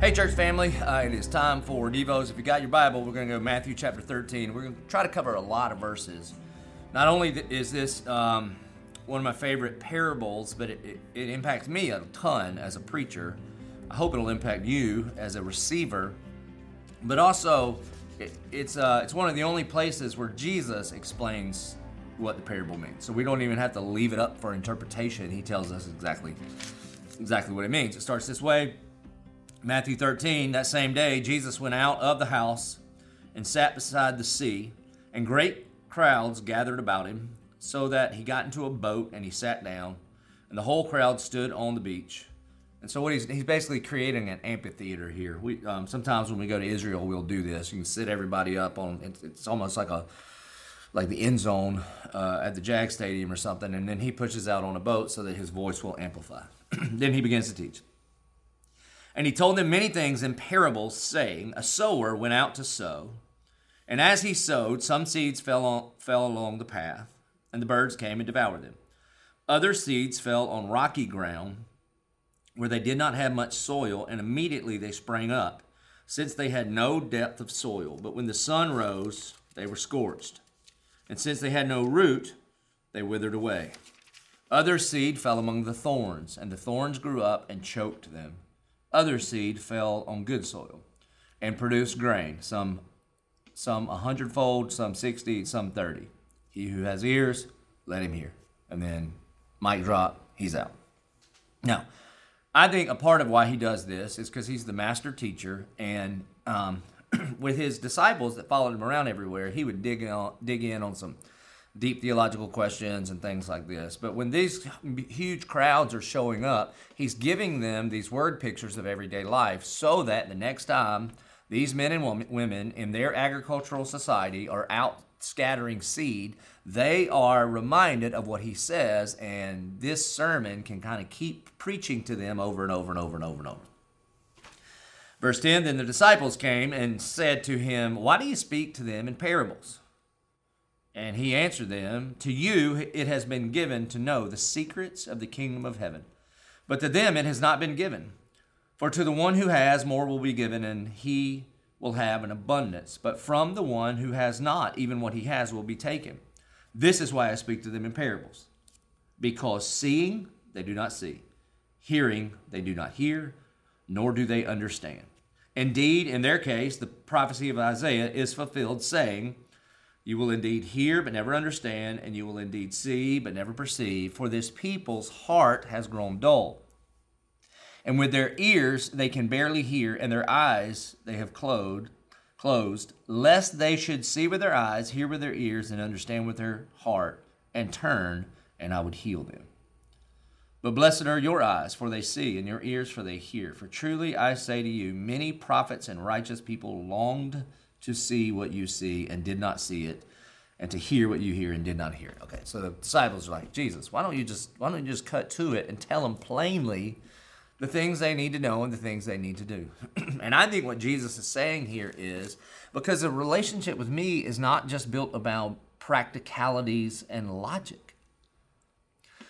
Hey, church family, uh, it is time for Devos. If you got your Bible, we're going to go Matthew chapter 13. We're going to try to cover a lot of verses. Not only is this um, one of my favorite parables, but it, it, it impacts me a ton as a preacher. I hope it'll impact you as a receiver. But also, it, it's, uh, it's one of the only places where Jesus explains what the parable means. So we don't even have to leave it up for interpretation. He tells us exactly exactly what it means. It starts this way. Matthew 13, that same day, Jesus went out of the house and sat beside the sea, and great crowds gathered about him, so that he got into a boat and he sat down, and the whole crowd stood on the beach. And so what he's he's basically creating an amphitheater here. We um, sometimes when we go to Israel, we'll do this. You can sit everybody up on. It's, it's almost like a like the end zone uh, at the Jag Stadium or something, and then he pushes out on a boat so that his voice will amplify. then he begins to teach. And he told them many things in parables, saying, A sower went out to sow. And as he sowed, some seeds fell, on, fell along the path, and the birds came and devoured them. Other seeds fell on rocky ground, where they did not have much soil, and immediately they sprang up, since they had no depth of soil. But when the sun rose, they were scorched. And since they had no root, they withered away. Other seed fell among the thorns, and the thorns grew up and choked them. Other seed fell on good soil and produced grain, some some a hundredfold, some sixty, some thirty. He who has ears, let him hear. And then mic drop, he's out. Now, I think a part of why he does this is because he's the master teacher, and um, with his disciples that followed him around everywhere, he would dig in, dig in on some deep theological questions and things like this. But when these huge crowds are showing up, he's giving them these word pictures of everyday life so that the next time these men and women in their agricultural society are out scattering seed, they are reminded of what he says, and this sermon can kind of keep preaching to them over and over and over and over and over. Verse 10 Then the disciples came and said to him, Why do you speak to them in parables? And he answered them, To you it has been given to know the secrets of the kingdom of heaven, but to them it has not been given. For to the one who has, more will be given, and he will have an abundance. But from the one who has not, even what he has will be taken. This is why I speak to them in parables. Because seeing, they do not see, hearing, they do not hear, nor do they understand. Indeed, in their case, the prophecy of Isaiah is fulfilled, saying, you will indeed hear, but never understand, and you will indeed see, but never perceive, for this people's heart has grown dull. And with their ears they can barely hear, and their eyes they have closed, closed, lest they should see with their eyes, hear with their ears, and understand with their heart, and turn, and I would heal them. But blessed are your eyes, for they see, and your ears, for they hear. For truly I say to you, many prophets and righteous people longed to see what you see and did not see it, and to hear what you hear and did not hear it. Okay, so the disciples are like, Jesus, why don't you just why don't you just cut to it and tell them plainly the things they need to know and the things they need to do? and I think what Jesus is saying here is because a relationship with me is not just built about practicalities and logic.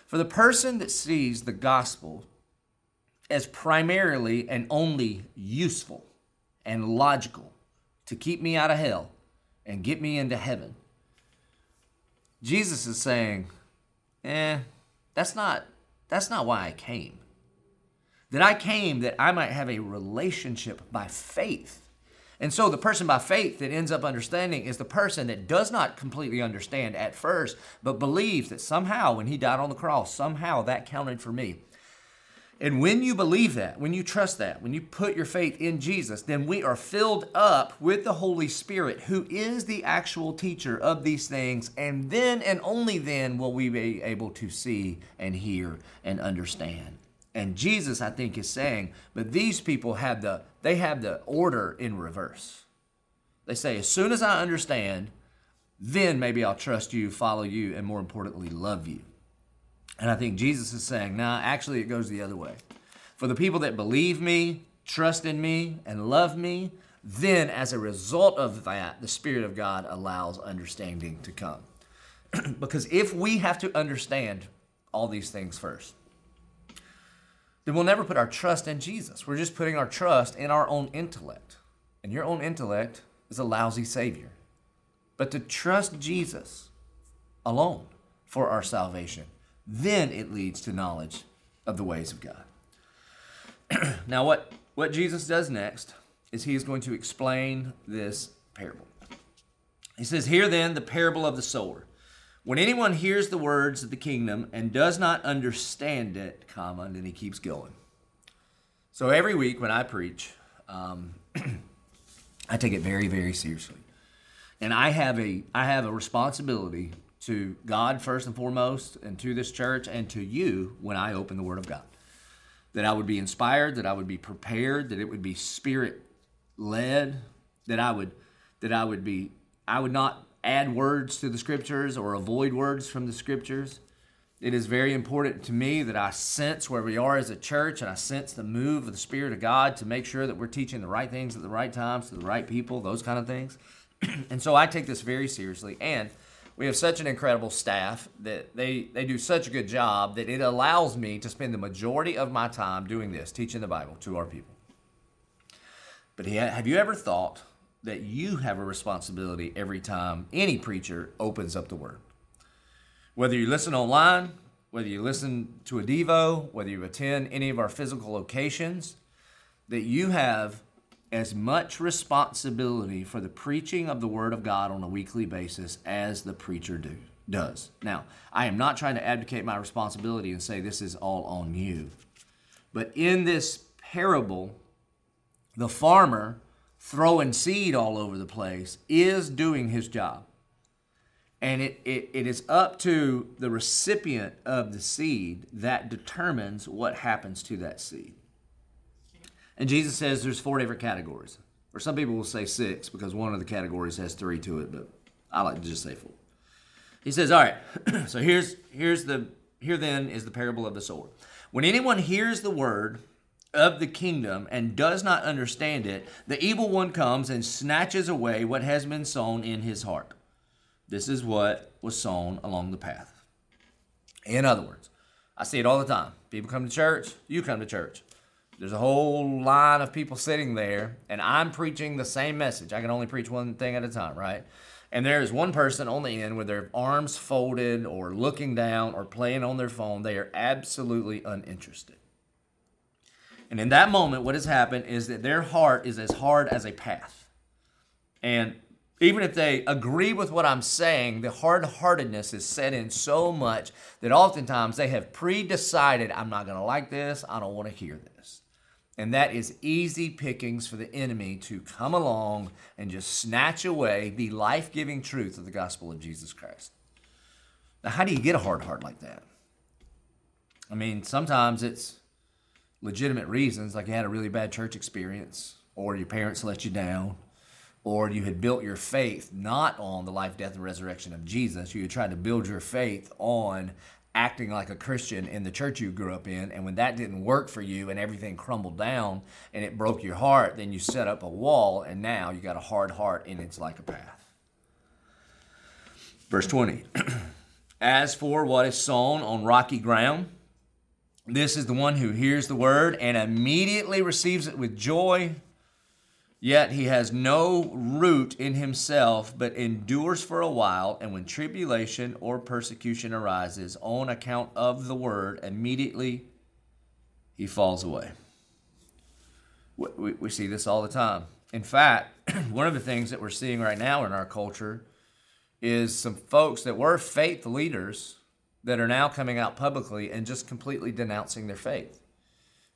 For the person that sees the gospel as primarily and only useful and logical to keep me out of hell and get me into heaven. Jesus is saying, eh, that's not that's not why I came. That I came that I might have a relationship by faith. And so the person by faith that ends up understanding is the person that does not completely understand at first, but believes that somehow when he died on the cross, somehow that counted for me. And when you believe that, when you trust that, when you put your faith in Jesus, then we are filled up with the Holy Spirit, who is the actual teacher of these things. And then and only then will we be able to see and hear and understand. And Jesus, I think, is saying, but these people have the they have the order in reverse. They say, as soon as I understand, then maybe I'll trust you, follow you, and more importantly, love you. And I think Jesus is saying, nah, actually, it goes the other way. For the people that believe me, trust in me, and love me, then as a result of that, the Spirit of God allows understanding to come. because if we have to understand all these things first, then we'll never put our trust in Jesus. We're just putting our trust in our own intellect. And your own intellect is a lousy Savior. But to trust Jesus alone for our salvation, then it leads to knowledge of the ways of God. now, what, what Jesus does next is he is going to explain this parable. He says, Hear then the parable of the sower. When anyone hears the words of the kingdom and does not understand it, comma, and then he keeps going. So every week when I preach, um, I take it very, very seriously, and I have a I have a responsibility to God first and foremost, and to this church, and to you when I open the Word of God. That I would be inspired, that I would be prepared, that it would be spirit led, that I would that I would be I would not add words to the scriptures or avoid words from the scriptures. It is very important to me that I sense where we are as a church and I sense the move of the Spirit of God to make sure that we're teaching the right things at the right times to the right people, those kind of things. and so I take this very seriously. And we have such an incredible staff that they, they do such a good job that it allows me to spend the majority of my time doing this, teaching the Bible to our people. But have you ever thought that you have a responsibility every time any preacher opens up the Word. Whether you listen online, whether you listen to a Devo, whether you attend any of our physical locations, that you have as much responsibility for the preaching of the Word of God on a weekly basis as the preacher do, does. Now, I am not trying to advocate my responsibility and say this is all on you. But in this parable, the farmer throwing seed all over the place is doing his job. And it, it, it is up to the recipient of the seed that determines what happens to that seed. And Jesus says there's four different categories. Or some people will say six because one of the categories has three to it, but I like to just say four. He says, All right, so here's here's the here then is the parable of the sower. When anyone hears the word of the kingdom and does not understand it, the evil one comes and snatches away what has been sown in his heart. This is what was sown along the path. In other words, I see it all the time. People come to church, you come to church. There's a whole line of people sitting there, and I'm preaching the same message. I can only preach one thing at a time, right? And there is one person on the end with their arms folded or looking down or playing on their phone. They are absolutely uninterested. And in that moment, what has happened is that their heart is as hard as a path. And even if they agree with what I'm saying, the hard heartedness is set in so much that oftentimes they have pre decided, I'm not going to like this, I don't want to hear this. And that is easy pickings for the enemy to come along and just snatch away the life giving truth of the gospel of Jesus Christ. Now, how do you get a hard heart like that? I mean, sometimes it's legitimate reasons, like you had a really bad church experience, or your parents let you down, or you had built your faith not on the life, death, and resurrection of Jesus. You had tried to build your faith on acting like a Christian in the church you grew up in. And when that didn't work for you and everything crumbled down and it broke your heart, then you set up a wall and now you got a hard heart and it's like a path. Verse 20 As for what is sown on rocky ground, this is the one who hears the word and immediately receives it with joy. Yet he has no root in himself, but endures for a while. And when tribulation or persecution arises on account of the word, immediately he falls away. We, see this all the time. In fact, one of the things that we're seeing right now in our culture is some folks that were faith leaders that are now coming out publicly and just completely denouncing their faith.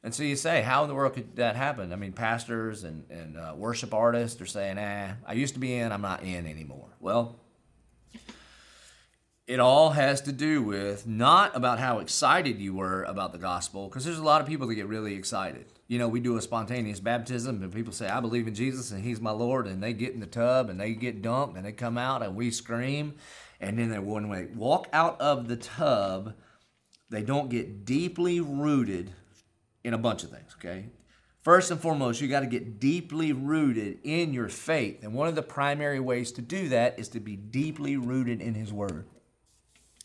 And so you say, how in the world could that happen? I mean, pastors and, and uh, worship artists are saying, ah, I used to be in, I'm not in anymore. Well, it all has to do with not about how excited you were about the gospel, because there's a lot of people that get really excited. You know, we do a spontaneous baptism, and people say, I believe in Jesus and He's my Lord, and they get in the tub and they get dunked and they come out and we scream and then they when they walk out of the tub, they don't get deeply rooted in a bunch of things, okay? First and foremost, you got to get deeply rooted in your faith. And one of the primary ways to do that is to be deeply rooted in His Word.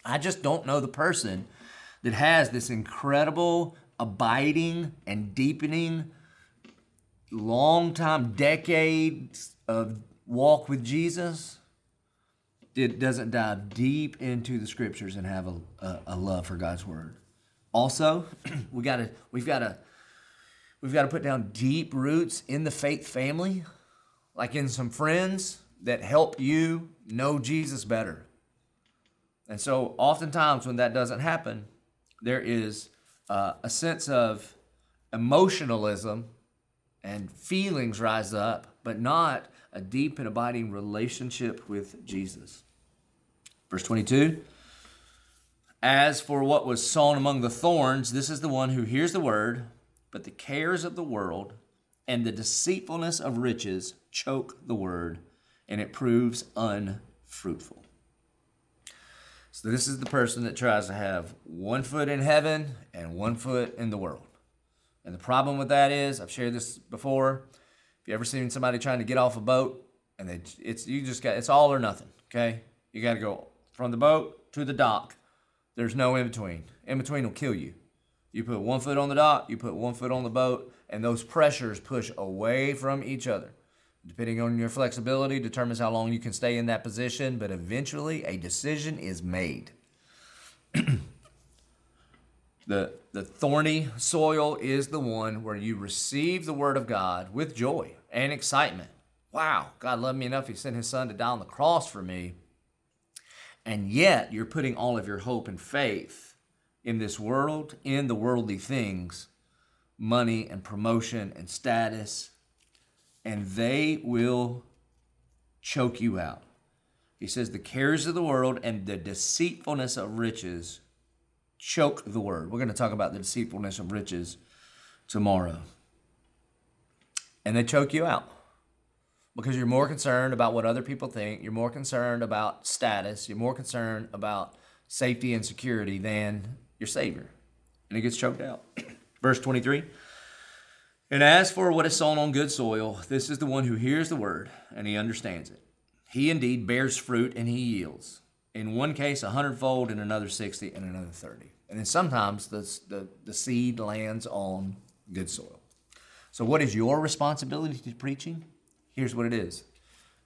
I just don't know the person that has this incredible abiding and deepening, long time, decades of walk with Jesus, it doesn't dive deep into the scriptures and have a, a, a love for God's word. Also, we gotta we've gotta we've got to put down deep roots in the faith family, like in some friends that help you know Jesus better. And so, oftentimes, when that doesn't happen, there is uh, a sense of emotionalism and feelings rise up, but not a deep and abiding relationship with Jesus. Verse 22 As for what was sown among the thorns, this is the one who hears the word, but the cares of the world and the deceitfulness of riches choke the word, and it proves unfruitful. So, this is the person that tries to have one foot in heaven and one foot in the world. And the problem with that is, I've shared this before. If you ever seen somebody trying to get off a boat, and they, it's you just got it's all or nothing. Okay, you got to go from the boat to the dock. There's no in between. In between will kill you. You put one foot on the dock, you put one foot on the boat, and those pressures push away from each other. Depending on your flexibility, determines how long you can stay in that position, but eventually a decision is made. the, the thorny soil is the one where you receive the word of God with joy and excitement. Wow, God loved me enough, He sent His Son to die on the cross for me. And yet, you're putting all of your hope and faith in this world, in the worldly things, money and promotion and status and they will choke you out. He says, The cares of the world and the deceitfulness of riches choke the word. We're going to talk about the deceitfulness of riches tomorrow. And they choke you out because you're more concerned about what other people think, you're more concerned about status, you're more concerned about safety and security than your Savior. And it gets choked out. Verse 23. And as for what is sown on good soil, this is the one who hears the word and he understands it. He indeed bears fruit and he yields. In one case, a hundredfold, in another 60, and another 30. And then sometimes the, the, the seed lands on good soil. So, what is your responsibility to preaching? Here's what it is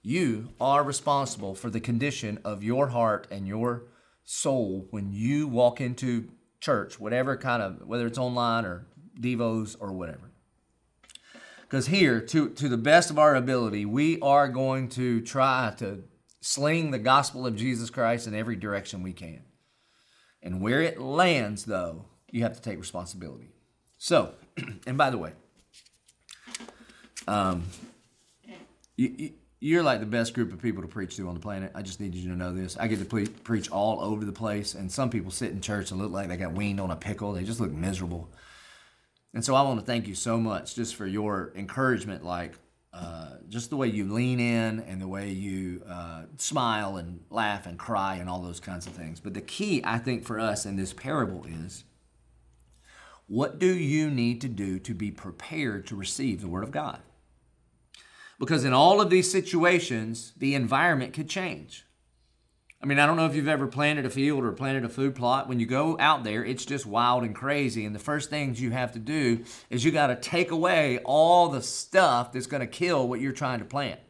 you are responsible for the condition of your heart and your soul when you walk into church, whatever kind of, whether it's online or Devos or whatever. Because here, to, to the best of our ability, we are going to try to sling the gospel of Jesus Christ in every direction we can. And where it lands, though, you have to take responsibility. So, and by the way, um, you, you, are like the best group of people to preach to on the planet. I just need you to know this. I get to pre- preach all over the place, and some people sit in church and look like they got weaned on a pickle. They just look miserable. And so I want to thank you so much just for your encouragement, like uh, just the way you lean in and the way you uh, smile and laugh and cry and all those kinds of things. But the key, I think, for us in this parable is what do you need to do to be prepared to receive the Word of God? Because in all of these situations, the environment could change. I mean, I don't know if you've ever planted a field or planted a food plot. When you go out there, it's just wild and crazy. And the first things you have to do is you got to take away all the stuff that's going to kill what you're trying to plant.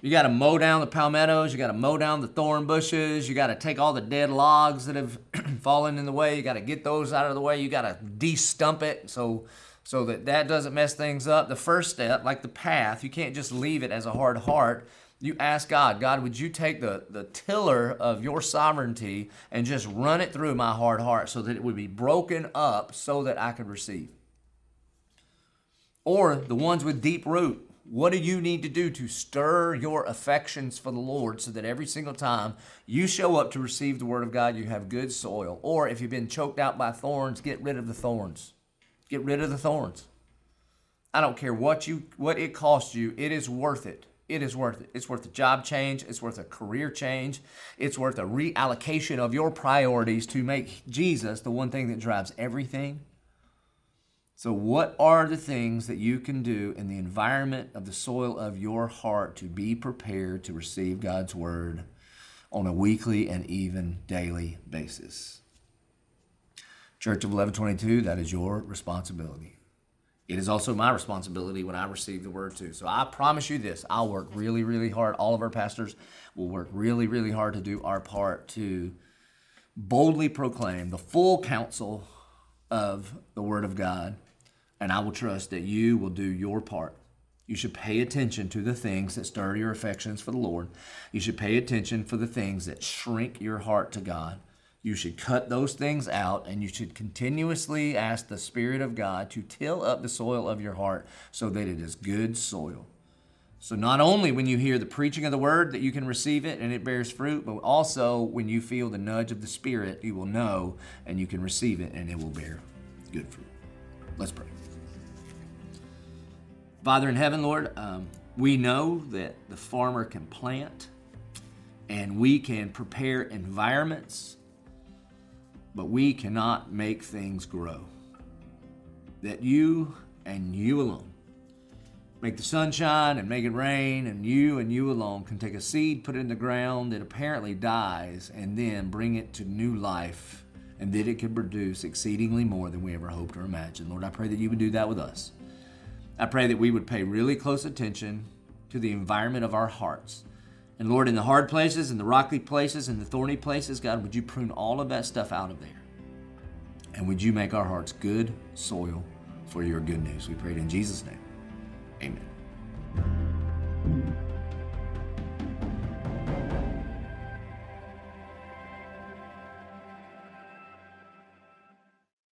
You got to mow down the palmettos, you got to mow down the thorn bushes, you got to take all the dead logs that have fallen in the way, you got to get those out of the way, you got to de-stump it so so that that doesn't mess things up. The first step, like the path, you can't just leave it as a hard heart you ask God, God, would you take the, the tiller of your sovereignty and just run it through my hard heart so that it would be broken up so that I could receive? Or the ones with deep root. What do you need to do to stir your affections for the Lord so that every single time you show up to receive the Word of God, you have good soil? Or if you've been choked out by thorns, get rid of the thorns. Get rid of the thorns. I don't care what you what it costs you, it is worth it it is worth it. It's worth a job change. It's worth a career change. It's worth a reallocation of your priorities to make Jesus the one thing that drives everything. So, what are the things that you can do in the environment of the soil of your heart to be prepared to receive God's word on a weekly and even daily basis? Church of 1122, that is your responsibility. It is also my responsibility when I receive the word too. So I promise you this I'll work really, really hard. All of our pastors will work really, really hard to do our part to boldly proclaim the full counsel of the Word of God. And I will trust that you will do your part. You should pay attention to the things that stir your affections for the Lord. You should pay attention for the things that shrink your heart to God. You should cut those things out and you should continuously ask the Spirit of God to till up the soil of your heart so that it is good soil. So, not only when you hear the preaching of the word that you can receive it and it bears fruit, but also when you feel the nudge of the Spirit, you will know and you can receive it and it will bear good fruit. Let's pray. Father in heaven, Lord, um, we know that the farmer can plant and we can prepare environments but we cannot make things grow. That you and you alone make the sunshine and make it rain, and you and you alone can take a seed, put it in the ground that apparently dies, and then bring it to new life, and that it can produce exceedingly more than we ever hoped or imagined. Lord, I pray that you would do that with us. I pray that we would pay really close attention to the environment of our hearts and Lord, in the hard places, in the rocky places, in the thorny places, God, would you prune all of that stuff out of there? And would you make our hearts good soil for your good news? We pray it in Jesus' name. Amen.